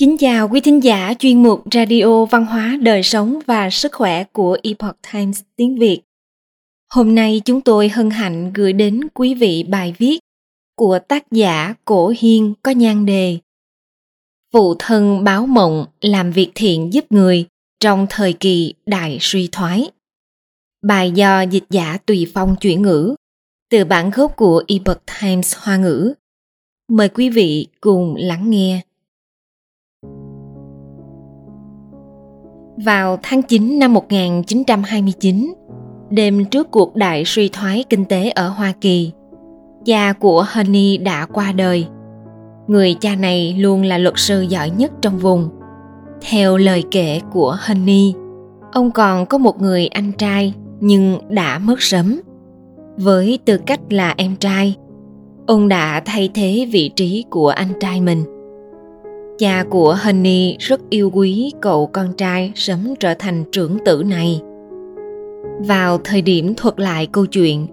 Kính chào quý thính giả chuyên mục Radio Văn hóa Đời sống và Sức khỏe của Epoch Times tiếng Việt. Hôm nay chúng tôi hân hạnh gửi đến quý vị bài viết của tác giả Cổ Hiên có nhan đề Phụ thân báo mộng làm việc thiện giúp người trong thời kỳ đại suy thoái. Bài do dịch giả Tùy Phong chuyển ngữ từ bản gốc của Epoch Times Hoa ngữ. Mời quý vị cùng lắng nghe. Vào tháng 9 năm 1929, đêm trước cuộc đại suy thoái kinh tế ở Hoa Kỳ, cha của Honey đã qua đời. Người cha này luôn là luật sư giỏi nhất trong vùng. Theo lời kể của Honey, ông còn có một người anh trai nhưng đã mất sớm. Với tư cách là em trai, ông đã thay thế vị trí của anh trai mình Cha của Honey rất yêu quý cậu con trai sớm trở thành trưởng tử này. Vào thời điểm thuật lại câu chuyện,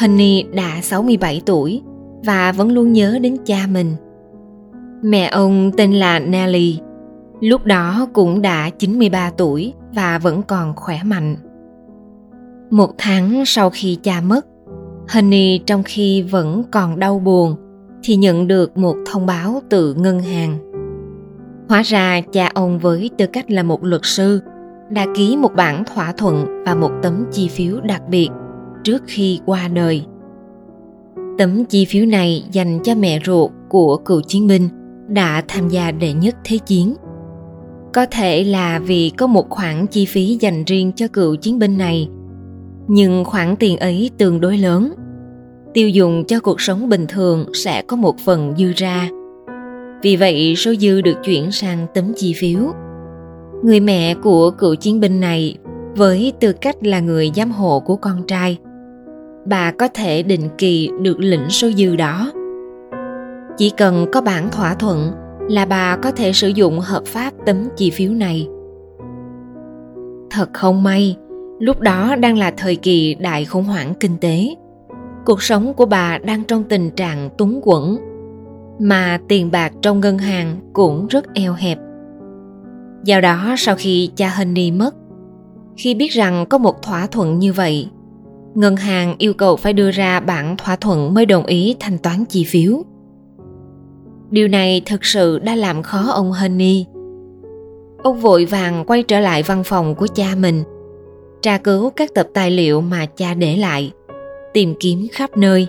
Honey đã 67 tuổi và vẫn luôn nhớ đến cha mình. Mẹ ông tên là Nelly, lúc đó cũng đã 93 tuổi và vẫn còn khỏe mạnh. Một tháng sau khi cha mất, Honey trong khi vẫn còn đau buồn thì nhận được một thông báo từ ngân hàng Hóa ra cha ông với tư cách là một luật sư đã ký một bản thỏa thuận và một tấm chi phiếu đặc biệt trước khi qua đời. Tấm chi phiếu này dành cho mẹ ruột của cựu chiến binh đã tham gia đệ nhất thế chiến. Có thể là vì có một khoản chi phí dành riêng cho cựu chiến binh này, nhưng khoản tiền ấy tương đối lớn. Tiêu dùng cho cuộc sống bình thường sẽ có một phần dư ra vì vậy số dư được chuyển sang tấm chi phiếu. Người mẹ của cựu chiến binh này với tư cách là người giám hộ của con trai, bà có thể định kỳ được lĩnh số dư đó. Chỉ cần có bản thỏa thuận là bà có thể sử dụng hợp pháp tấm chi phiếu này. Thật không may, lúc đó đang là thời kỳ đại khủng hoảng kinh tế. Cuộc sống của bà đang trong tình trạng túng quẫn mà tiền bạc trong ngân hàng cũng rất eo hẹp. Do đó sau khi cha Honey mất, khi biết rằng có một thỏa thuận như vậy, ngân hàng yêu cầu phải đưa ra bản thỏa thuận mới đồng ý thanh toán chi phiếu. Điều này thực sự đã làm khó ông Honey. Ông vội vàng quay trở lại văn phòng của cha mình, tra cứu các tập tài liệu mà cha để lại, tìm kiếm khắp nơi,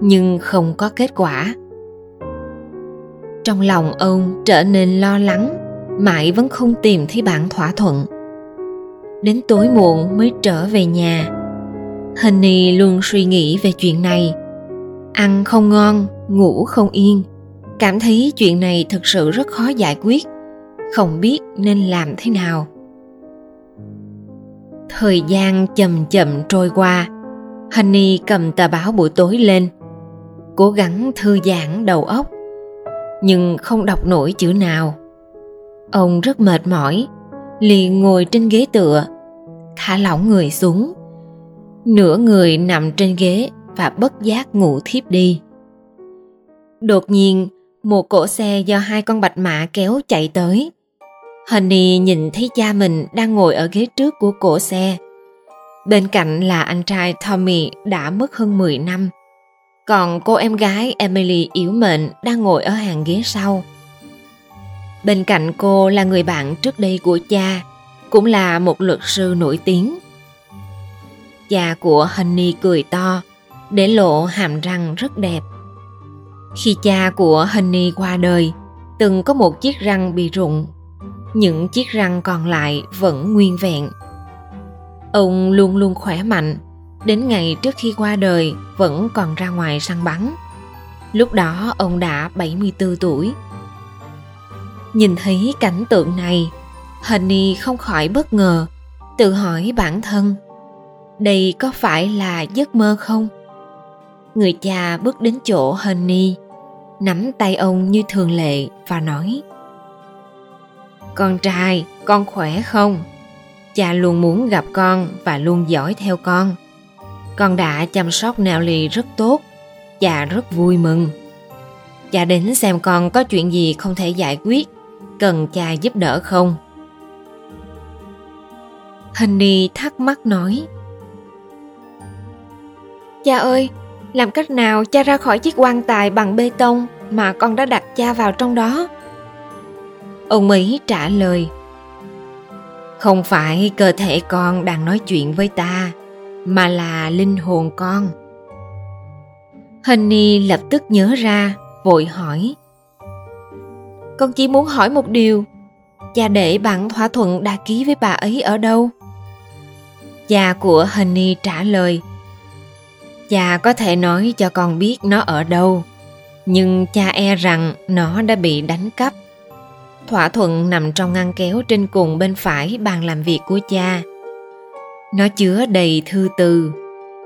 nhưng không có kết quả trong lòng ông trở nên lo lắng, mãi vẫn không tìm thấy bản thỏa thuận. Đến tối muộn mới trở về nhà. Honey luôn suy nghĩ về chuyện này. Ăn không ngon, ngủ không yên. Cảm thấy chuyện này thực sự rất khó giải quyết, không biết nên làm thế nào. Thời gian chậm chậm trôi qua, honey cầm tờ báo buổi tối lên, cố gắng thư giãn đầu óc nhưng không đọc nổi chữ nào. Ông rất mệt mỏi, liền ngồi trên ghế tựa, thả lỏng người xuống. Nửa người nằm trên ghế và bất giác ngủ thiếp đi. Đột nhiên, một cỗ xe do hai con bạch mã kéo chạy tới. Honey nhìn thấy cha mình đang ngồi ở ghế trước của cỗ xe. Bên cạnh là anh trai tommy đã mất hơn 10 năm còn cô em gái Emily yếu mệnh đang ngồi ở hàng ghế sau. Bên cạnh cô là người bạn trước đây của cha, cũng là một luật sư nổi tiếng. Cha của Honey cười to, để lộ hàm răng rất đẹp. Khi cha của Honey qua đời, từng có một chiếc răng bị rụng. Những chiếc răng còn lại vẫn nguyên vẹn. Ông luôn luôn khỏe mạnh, Đến ngày trước khi qua đời vẫn còn ra ngoài săn bắn. Lúc đó ông đã 74 tuổi. Nhìn thấy cảnh tượng này, Honey không khỏi bất ngờ, tự hỏi bản thân, đây có phải là giấc mơ không? Người cha bước đến chỗ Honey, nắm tay ông như thường lệ và nói Con trai, con khỏe không? Cha luôn muốn gặp con và luôn dõi theo con. Con đã chăm sóc Nelly rất tốt, cha rất vui mừng. Cha đến xem con có chuyện gì không thể giải quyết, cần cha giúp đỡ không? Honey thắc mắc nói Cha ơi, làm cách nào cha ra khỏi chiếc quan tài bằng bê tông mà con đã đặt cha vào trong đó? Ông Mỹ trả lời Không phải cơ thể con đang nói chuyện với ta mà là linh hồn con. Honey lập tức nhớ ra, Vội hỏi. Con chỉ muốn hỏi một điều. Cha để bản thỏa thuận đã ký với bà ấy ở đâu? Cha của Honey trả lời. Cha có thể nói cho con biết nó ở đâu, Nhưng cha e rằng nó đã bị đánh cắp. Thỏa thuận nằm trong ngăn kéo trên cùng bên phải bàn làm việc của cha. Nó chứa đầy thư từ.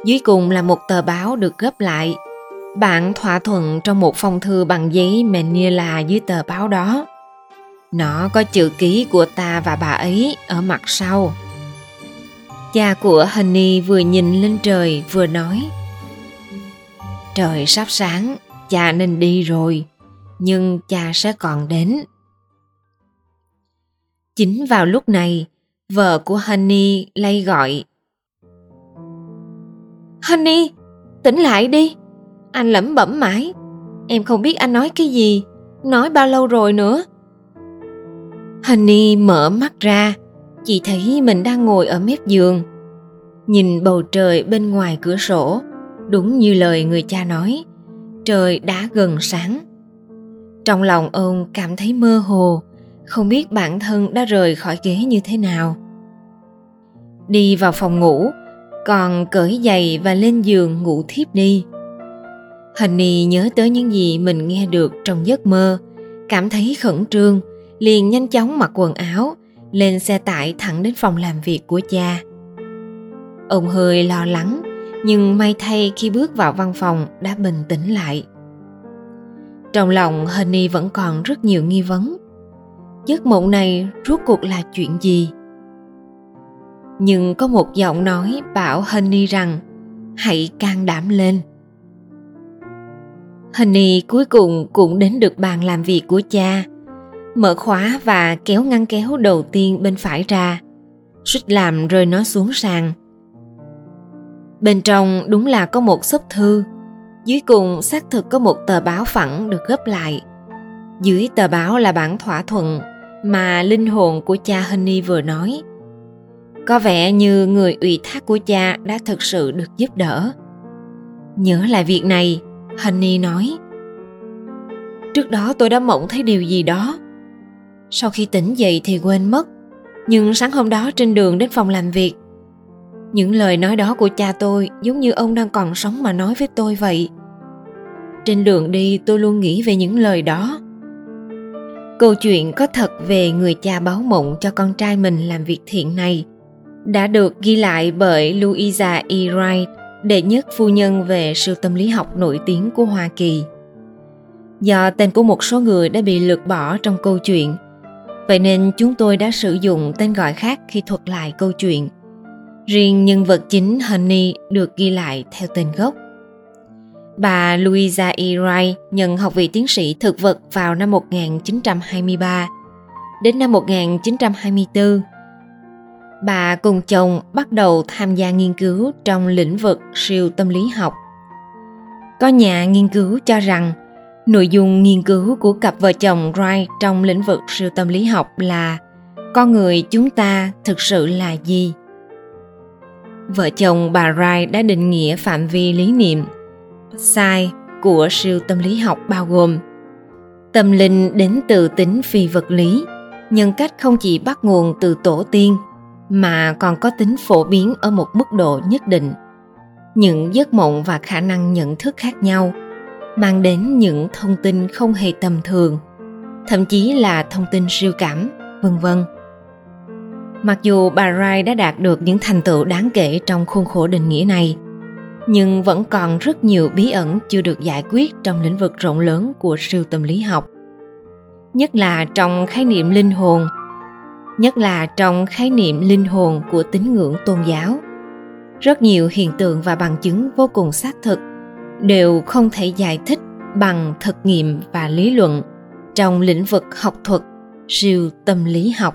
Dưới cùng là một tờ báo được gấp lại. Bạn thỏa thuận trong một phong thư bằng giấy Manila dưới tờ báo đó. Nó có chữ ký của ta và bà ấy ở mặt sau. Cha của Honey vừa nhìn lên trời vừa nói Trời sắp sáng, cha nên đi rồi, nhưng cha sẽ còn đến. Chính vào lúc này, vợ của Honey lay gọi. Honey, tỉnh lại đi. Anh lẩm bẩm mãi. Em không biết anh nói cái gì, nói bao lâu rồi nữa. Honey mở mắt ra, chỉ thấy mình đang ngồi ở mép giường. Nhìn bầu trời bên ngoài cửa sổ, đúng như lời người cha nói, trời đã gần sáng. Trong lòng ông cảm thấy mơ hồ, không biết bản thân đã rời khỏi ghế như thế nào. Đi vào phòng ngủ, còn cởi giày và lên giường ngủ thiếp đi. Honey nhớ tới những gì mình nghe được trong giấc mơ, cảm thấy khẩn trương, liền nhanh chóng mặc quần áo, lên xe tải thẳng đến phòng làm việc của cha. Ông hơi lo lắng, nhưng may thay khi bước vào văn phòng đã bình tĩnh lại. Trong lòng Honey vẫn còn rất nhiều nghi vấn giấc mộng này rốt cuộc là chuyện gì? Nhưng có một giọng nói bảo honey rằng, hãy can đảm lên. Honey cuối cùng cũng đến được bàn làm việc của cha, mở khóa và kéo ngăn kéo đầu tiên bên phải ra. Suýt làm rơi nó xuống sàn. Bên trong đúng là có một xốp thư, dưới cùng xác thực có một tờ báo phẳng được gấp lại dưới tờ báo là bản thỏa thuận mà linh hồn của cha Honey vừa nói. Có vẻ như người ủy thác của cha đã thực sự được giúp đỡ. Nhớ lại việc này, Honey nói. Trước đó tôi đã mộng thấy điều gì đó. Sau khi tỉnh dậy thì quên mất. Nhưng sáng hôm đó trên đường đến phòng làm việc, những lời nói đó của cha tôi giống như ông đang còn sống mà nói với tôi vậy. Trên đường đi tôi luôn nghĩ về những lời đó Câu chuyện có thật về người cha báo mộng cho con trai mình làm việc thiện này đã được ghi lại bởi Louisa E. Wright, đệ nhất phu nhân về siêu tâm lý học nổi tiếng của Hoa Kỳ. Do tên của một số người đã bị lược bỏ trong câu chuyện, vậy nên chúng tôi đã sử dụng tên gọi khác khi thuật lại câu chuyện. Riêng nhân vật chính Honey được ghi lại theo tên gốc. Bà Louisa E. Wright nhận học vị tiến sĩ thực vật vào năm 1923. Đến năm 1924, bà cùng chồng bắt đầu tham gia nghiên cứu trong lĩnh vực siêu tâm lý học. Có nhà nghiên cứu cho rằng nội dung nghiên cứu của cặp vợ chồng Wright trong lĩnh vực siêu tâm lý học là con người chúng ta thực sự là gì? Vợ chồng bà Wright đã định nghĩa phạm vi lý niệm sai của siêu tâm lý học bao gồm tâm linh đến từ tính phi vật lý, nhân cách không chỉ bắt nguồn từ tổ tiên, mà còn có tính phổ biến ở một mức độ nhất định. Những giấc mộng và khả năng nhận thức khác nhau, mang đến những thông tin không hề tầm thường, thậm chí là thông tin siêu cảm, vân vân. Mặc dù bà Rai đã đạt được những thành tựu đáng kể trong khuôn khổ định nghĩa này nhưng vẫn còn rất nhiều bí ẩn chưa được giải quyết trong lĩnh vực rộng lớn của siêu tâm lý học. Nhất là trong khái niệm linh hồn, nhất là trong khái niệm linh hồn của tín ngưỡng tôn giáo. Rất nhiều hiện tượng và bằng chứng vô cùng xác thực đều không thể giải thích bằng thực nghiệm và lý luận trong lĩnh vực học thuật siêu tâm lý học.